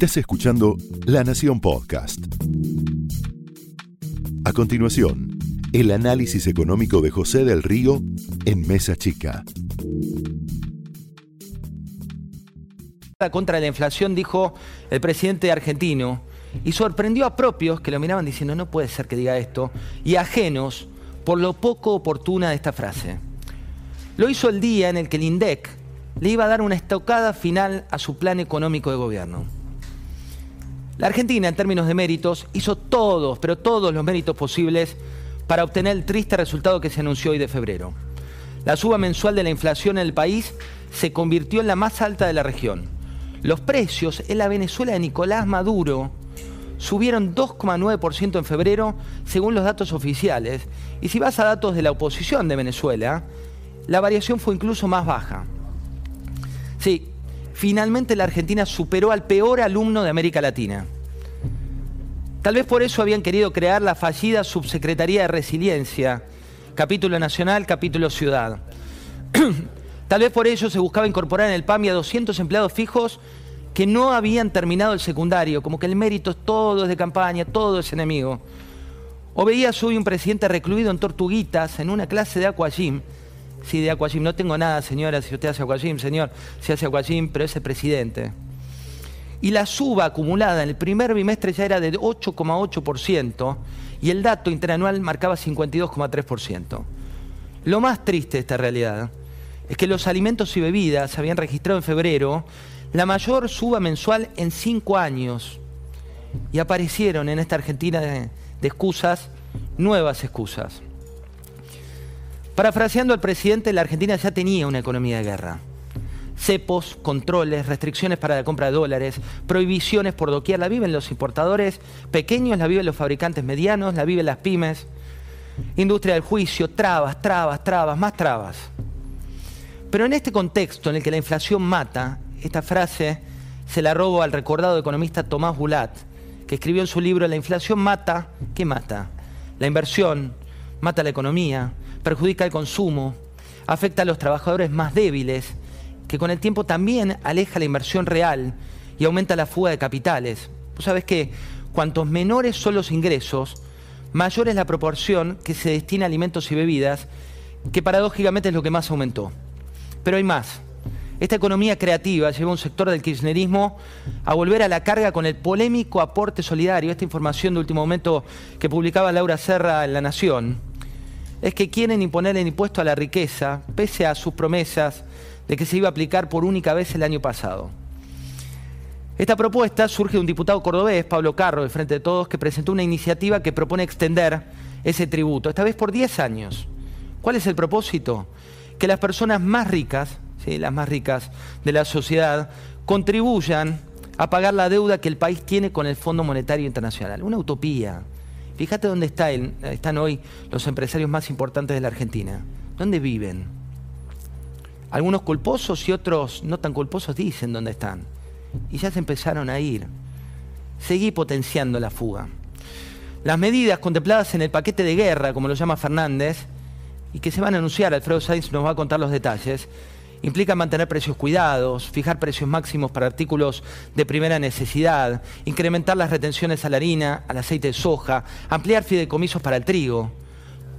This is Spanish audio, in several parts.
Estás escuchando La Nación Podcast. A continuación, el análisis económico de José del Río en Mesa Chica. Contra la inflación, dijo el presidente argentino, y sorprendió a propios que lo miraban diciendo, no puede ser que diga esto, y ajenos por lo poco oportuna de esta frase. Lo hizo el día en el que el INDEC le iba a dar una estocada final a su plan económico de gobierno. La Argentina, en términos de méritos, hizo todos, pero todos los méritos posibles para obtener el triste resultado que se anunció hoy de febrero. La suba mensual de la inflación en el país se convirtió en la más alta de la región. Los precios en la Venezuela de Nicolás Maduro subieron 2,9% en febrero, según los datos oficiales. Y si vas a datos de la oposición de Venezuela, la variación fue incluso más baja. Sí, finalmente la Argentina superó al peor alumno de América Latina. Tal vez por eso habían querido crear la fallida Subsecretaría de Resiliencia, capítulo nacional, capítulo ciudad. Tal vez por ello se buscaba incorporar en el PAMI a 200 empleados fijos que no habían terminado el secundario, como que el mérito es todo es de campaña, todo es enemigo. O veías hoy un presidente recluido en tortuguitas en una clase de aquagym Sí, de Aquagym. No tengo nada, señora, si usted hace Aquagym, señor, si hace Aquagym, pero es el presidente. Y la suba acumulada en el primer bimestre ya era de 8,8% y el dato interanual marcaba 52,3%. Lo más triste de esta realidad es que los alimentos y bebidas habían registrado en febrero la mayor suba mensual en cinco años y aparecieron en esta Argentina de excusas nuevas excusas. Parafraseando al presidente, la Argentina ya tenía una economía de guerra. Cepos, controles, restricciones para la compra de dólares, prohibiciones por doquier. La viven los importadores pequeños, la viven los fabricantes medianos, la viven las pymes. Industria del juicio, trabas, trabas, trabas, más trabas. Pero en este contexto en el que la inflación mata, esta frase se la robo al recordado economista Tomás Bulat, que escribió en su libro La inflación mata, ¿qué mata? La inversión, mata la economía, perjudica el consumo, afecta a los trabajadores más débiles, que con el tiempo también aleja la inversión real y aumenta la fuga de capitales. Tú sabes que cuantos menores son los ingresos, mayor es la proporción que se destina a alimentos y bebidas, que paradójicamente es lo que más aumentó. Pero hay más. Esta economía creativa lleva a un sector del kirchnerismo a volver a la carga con el polémico aporte solidario, esta información de último momento que publicaba Laura Serra en La Nación, es que quieren imponer el impuesto a la riqueza, pese a sus promesas de que se iba a aplicar por única vez el año pasado. Esta propuesta surge de un diputado cordobés, Pablo Carro, de Frente de Todos, que presentó una iniciativa que propone extender ese tributo, esta vez por 10 años. ¿Cuál es el propósito? Que las personas más ricas, ¿sí? las más ricas de la sociedad, contribuyan a pagar la deuda que el país tiene con el Fondo Monetario Internacional. Una utopía. Fíjate dónde están hoy los empresarios más importantes de la Argentina. ¿Dónde viven? Algunos culposos y otros no tan culposos dicen dónde están. Y ya se empezaron a ir. Seguí potenciando la fuga. Las medidas contempladas en el paquete de guerra, como lo llama Fernández, y que se van a anunciar, Alfredo Sainz nos va a contar los detalles, Implica mantener precios cuidados, fijar precios máximos para artículos de primera necesidad, incrementar las retenciones a la harina, al aceite de soja, ampliar fideicomisos para el trigo.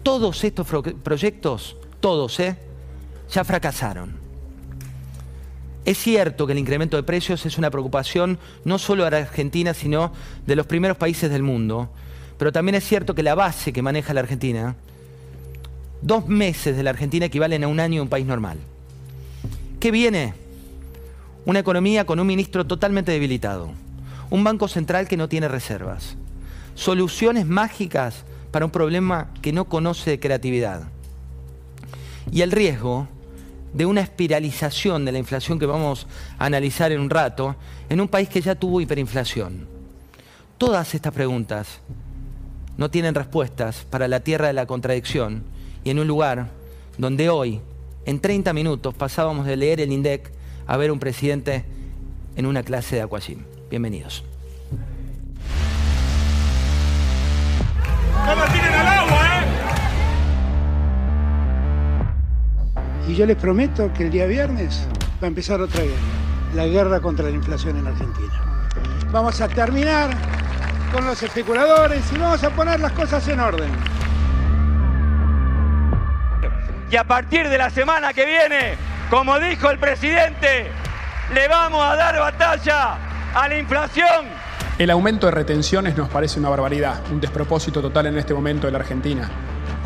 Todos estos proyectos, todos, ¿eh? ya fracasaron. Es cierto que el incremento de precios es una preocupación no solo de Argentina, sino de los primeros países del mundo, pero también es cierto que la base que maneja la Argentina, dos meses de la Argentina equivalen a un año en un país normal. ¿Qué viene? Una economía con un ministro totalmente debilitado, un banco central que no tiene reservas, soluciones mágicas para un problema que no conoce de creatividad y el riesgo de una espiralización de la inflación que vamos a analizar en un rato en un país que ya tuvo hiperinflación. Todas estas preguntas no tienen respuestas para la tierra de la contradicción y en un lugar donde hoy en 30 minutos pasábamos de leer el INDEC a ver un presidente en una clase de aquagym. Bienvenidos. ¿eh? Y yo les prometo que el día viernes va a empezar otra guerra, la guerra contra la inflación en Argentina. Vamos a terminar con los especuladores y vamos a poner las cosas en orden. Y a partir de la semana que viene, como dijo el presidente, le vamos a dar batalla a la inflación. El aumento de retenciones nos parece una barbaridad, un despropósito total en este momento de la Argentina.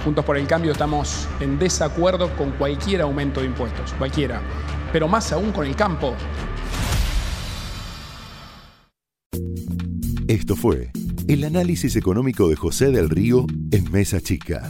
Juntos por el Cambio estamos en desacuerdo con cualquier aumento de impuestos, cualquiera, pero más aún con el campo. Esto fue el análisis económico de José del Río en Mesa Chica,